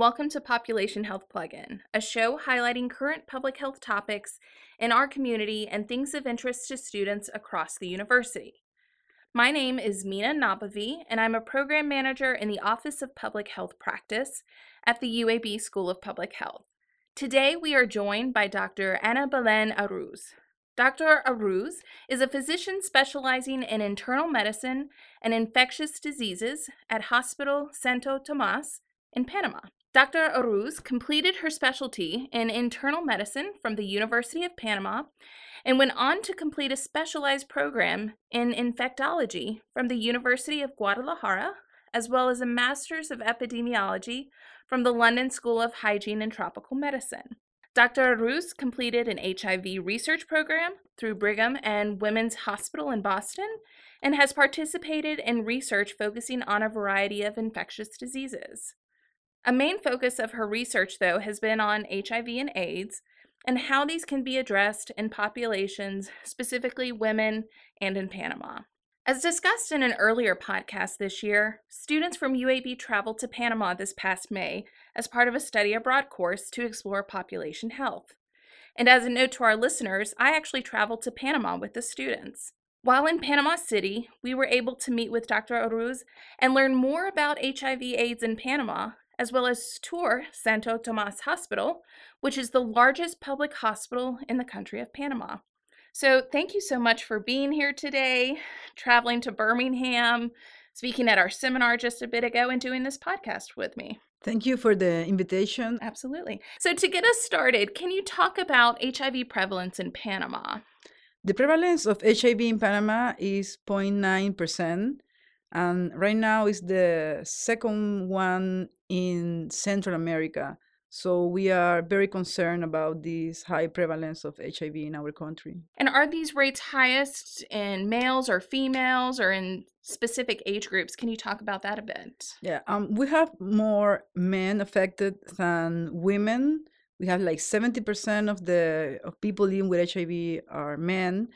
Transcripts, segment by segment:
welcome to Population Health Plugin, a show highlighting current public health topics in our community and things of interest to students across the university. My name is Mina Nabavi, and I'm a program manager in the Office of Public Health Practice at the UAB School of Public Health. Today, we are joined by Dr. Ana Belen Arauz. Dr. Arauz is a physician specializing in internal medicine and infectious diseases at Hospital Santo Tomas in Panama. Dr. Arauz completed her specialty in internal medicine from the University of Panama and went on to complete a specialized program in infectology from the University of Guadalajara, as well as a master's of epidemiology from the London School of Hygiene and Tropical Medicine. Dr. Arauz completed an HIV research program through Brigham and Women's Hospital in Boston and has participated in research focusing on a variety of infectious diseases. A main focus of her research, though, has been on HIV and AIDS and how these can be addressed in populations, specifically women and in Panama. As discussed in an earlier podcast this year, students from UAB traveled to Panama this past May as part of a study abroad course to explore population health. And as a note to our listeners, I actually traveled to Panama with the students. While in Panama City, we were able to meet with Dr. Arauz and learn more about HIV/AIDS in Panama as well as tour Santo Tomas Hospital, which is the largest public hospital in the country of Panama. So, thank you so much for being here today, traveling to Birmingham, speaking at our seminar just a bit ago, and doing this podcast with me. Thank you for the invitation. Absolutely. So, to get us started, can you talk about HIV prevalence in Panama? The prevalence of HIV in Panama is 0.9%, and right now is the second one in Central America. So we are very concerned about this high prevalence of HIV in our country. And are these rates highest in males or females or in specific age groups? Can you talk about that a bit? Yeah, um, we have more men affected than women. We have like 70% of the of people living with HIV are men.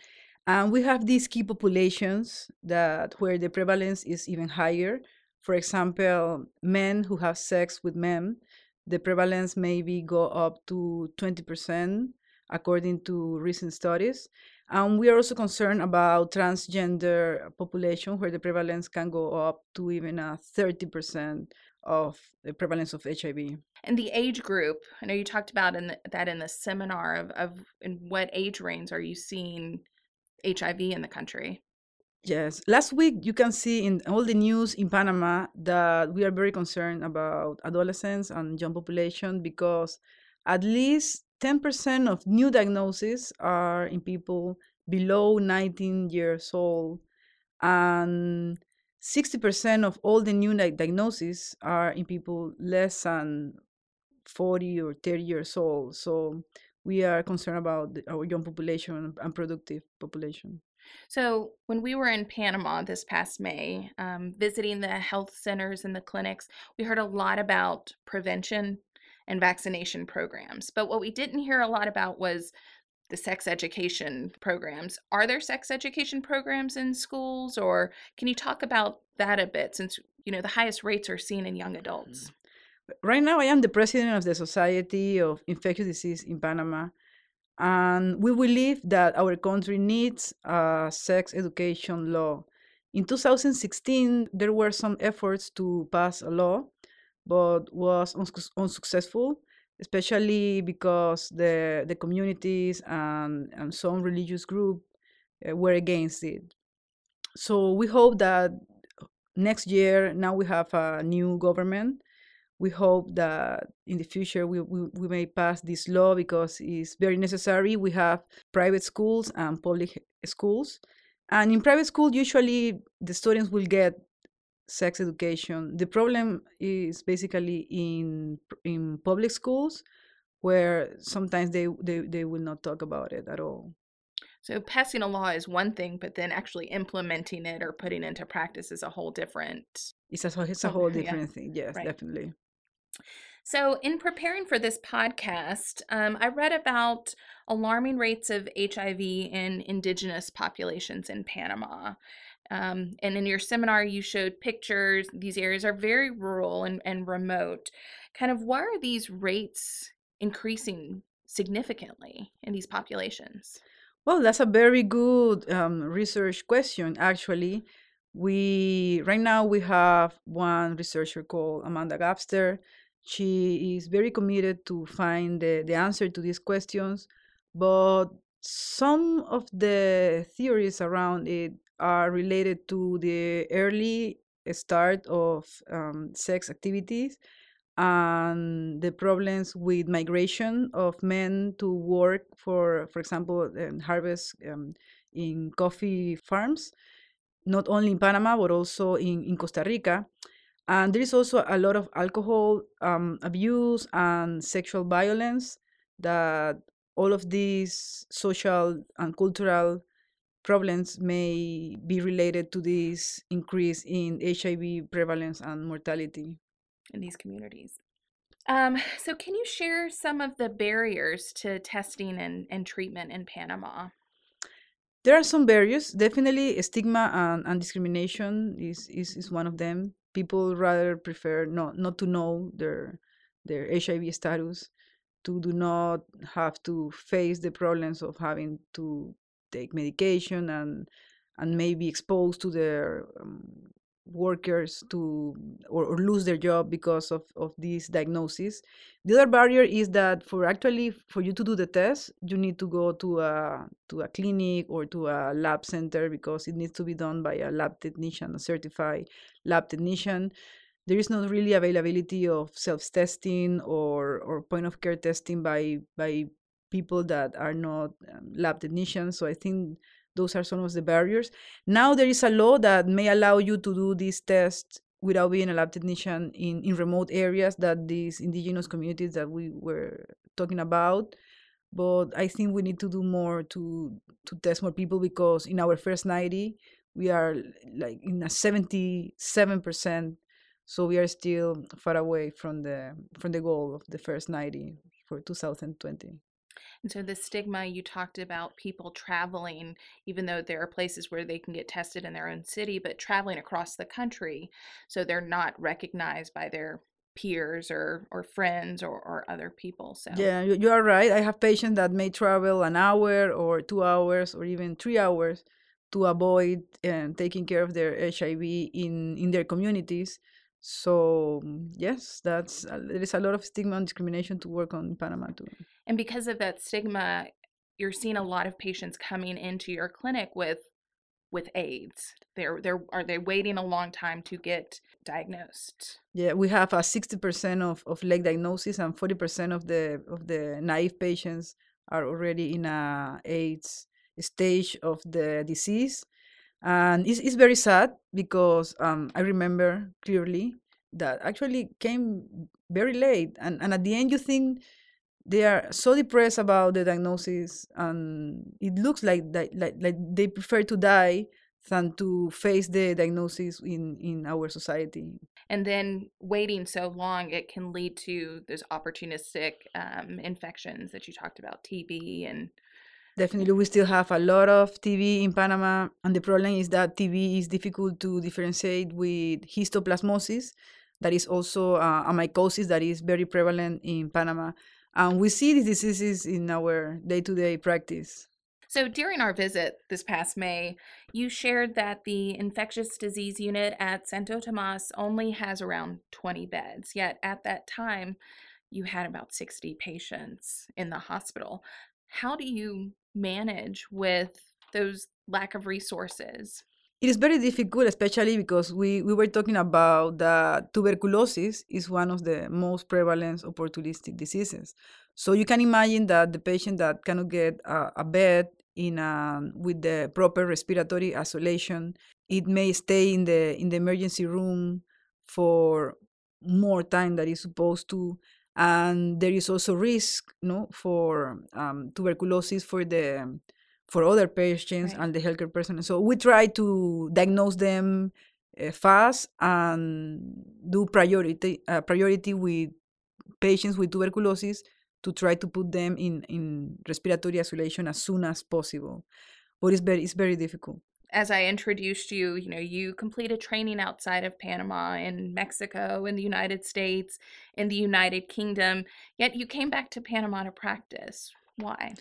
And we have these key populations that where the prevalence is even higher. For example, men who have sex with men, the prevalence maybe go up to 20% according to recent studies. And we are also concerned about transgender population where the prevalence can go up to even a 30% of the prevalence of HIV. And the age group, I know you talked about in the, that in the seminar of, of in what age range are you seeing HIV in the country? Yes. Last week, you can see in all the news in Panama that we are very concerned about adolescents and young population because at least 10% of new diagnoses are in people below 19 years old. And 60% of all the new diagnoses are in people less than 40 or 30 years old. So we are concerned about our young population and productive population. So, when we were in Panama this past May, um, visiting the health centers and the clinics, we heard a lot about prevention and vaccination programs. But what we didn't hear a lot about was the sex education programs. Are there sex education programs in schools, or can you talk about that a bit since you know the highest rates are seen in young adults? Right now, I am the president of the Society of Infectious Disease in Panama and we believe that our country needs a sex education law. In 2016, there were some efforts to pass a law, but was unsuccessful, especially because the, the communities and, and some religious group uh, were against it. So we hope that next year, now we have a new government, we hope that in the future we, we, we may pass this law because it's very necessary. We have private schools and public schools. And in private school, usually the students will get sex education. The problem is basically in in public schools where sometimes they, they, they will not talk about it at all. So passing a law is one thing, but then actually implementing it or putting into practice is a whole different. It's a, it's a whole different yeah. thing. Yes, right. definitely. So, in preparing for this podcast, um, I read about alarming rates of HIV in indigenous populations in Panama. Um, and in your seminar, you showed pictures. These areas are very rural and, and remote. kind of why are these rates increasing significantly in these populations? Well, that's a very good um, research question. Actually, we right now we have one researcher called Amanda Gabster. She is very committed to find the, the answer to these questions, but some of the theories around it are related to the early start of um, sex activities and the problems with migration of men to work for for example harvest um, in coffee farms not only in panama but also in, in costa rica and there is also a lot of alcohol um, abuse and sexual violence that all of these social and cultural problems may be related to this increase in hiv prevalence and mortality in these communities. Um, so, can you share some of the barriers to testing and, and treatment in Panama? There are some barriers. Definitely, stigma and, and discrimination is, is, is one of them. People rather prefer not, not to know their their HIV status, to do not have to face the problems of having to take medication and and maybe exposed to their um, workers to or, or, lose their job because of, of this diagnosis. The other barrier is that for actually for you to do the test, you need to go to a to a clinic or to a lab center because it needs to be done by a lab technician, a certified lab technician. There is not really availability of self-testing or, or point of care testing by by people that are not um, lab technicians. So I think those are some of the barriers. Now there is a law that may allow you to do these tests without being a lab technician in, in remote areas that these indigenous communities that we were talking about. But I think we need to do more to to test more people because in our first 90 we are like in a 77 percent so we are still far away from the from the goal of the first 90 for 2020 and so the stigma you talked about people traveling, even though there are places where they can get tested in their own city, but traveling across the country, so they're not recognized by their peers or or friends or, or other people so yeah you are right i have patients that may travel an hour or two hours or even three hours to avoid uh, taking care of their hiv in in their communities so yes that's uh, there is a lot of stigma and discrimination to work on in panama too. And because of that stigma you're seeing a lot of patients coming into your clinic with with aids. They're they're are they waiting a long time to get diagnosed? Yeah we have a 60% of, of late diagnosis and 40% of the of the naive patients are already in a aids stage of the disease and it's, it's very sad because um, i remember clearly that actually came very late. And, and at the end you think they are so depressed about the diagnosis and it looks like that like, like they prefer to die than to face the diagnosis in in our society. And then waiting so long it can lead to those opportunistic um, infections that you talked about tb and Definitely, we still have a lot of TB in Panama, and the problem is that TB is difficult to differentiate with histoplasmosis. That is also uh, a mycosis that is very prevalent in Panama, and we see these diseases in our day-to-day practice. So, during our visit this past May, you shared that the infectious disease unit at Santo Tomas only has around 20 beds, yet at that time, you had about 60 patients in the hospital. How do you manage with those lack of resources? It is very difficult, especially because we, we were talking about that tuberculosis is one of the most prevalent opportunistic diseases. So you can imagine that the patient that cannot get a, a bed in a, with the proper respiratory isolation, it may stay in the in the emergency room for more time than it's supposed to and there is also risk no? for um, tuberculosis for the for other patients right. and the healthcare personnel. So we try to diagnose them uh, fast and do priority uh, priority with patients with tuberculosis to try to put them in in respiratory isolation as soon as possible. But it's very it's very difficult as I introduced you, you know, you completed training outside of Panama, in Mexico, in the United States, in the United Kingdom, yet you came back to Panama to practice. Why?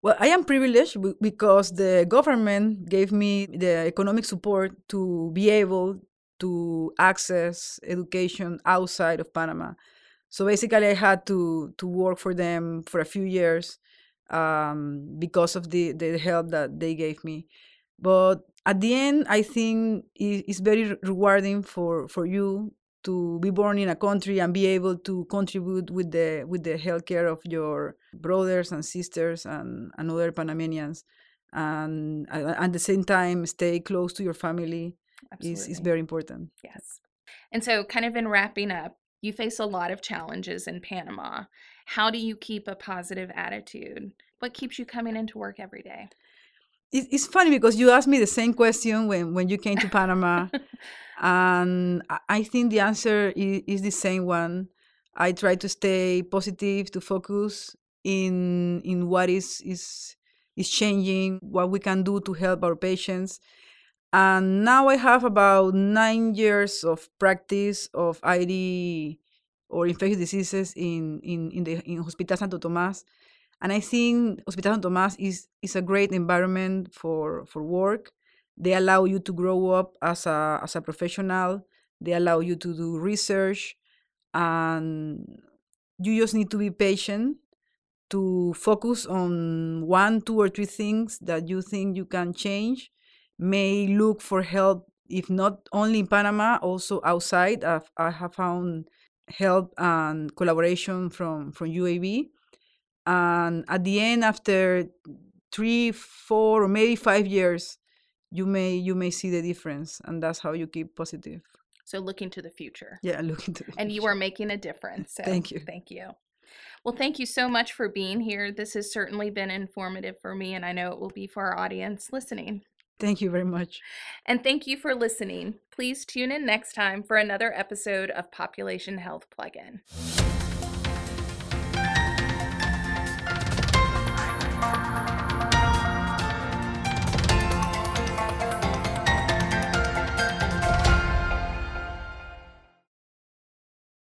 Well, I am privileged because the government gave me the economic support to be able to access education outside of Panama. So basically, I had to to work for them for a few years um, because of the the help that they gave me. But at the end, I think it's very rewarding for for you to be born in a country and be able to contribute with the with the healthcare of your brothers and sisters and, and other Panamanians, and at the same time stay close to your family is is very important. Yes, and so kind of in wrapping up, you face a lot of challenges in Panama. How do you keep a positive attitude? What keeps you coming into work every day? It's funny because you asked me the same question when, when you came to Panama, and I think the answer is, is the same one. I try to stay positive, to focus in in what is is is changing, what we can do to help our patients, and now I have about nine years of practice of ID or infectious diseases in, in, in the in Hospital Santo Tomas. And I think Hospital Santo Tomas is, is a great environment for, for work. They allow you to grow up as a, as a professional. They allow you to do research. And you just need to be patient to focus on one, two, or three things that you think you can change may look for help, if not only in Panama, also outside. I've, I have found help and collaboration from, from UAB. And at the end, after three, four, or maybe five years, you may you may see the difference, and that's how you keep positive. So looking to the future. Yeah, looking to. and you are making a difference. So thank you. Thank you. Well, thank you so much for being here. This has certainly been informative for me, and I know it will be for our audience listening. Thank you very much. And thank you for listening. Please tune in next time for another episode of Population Health Plugin.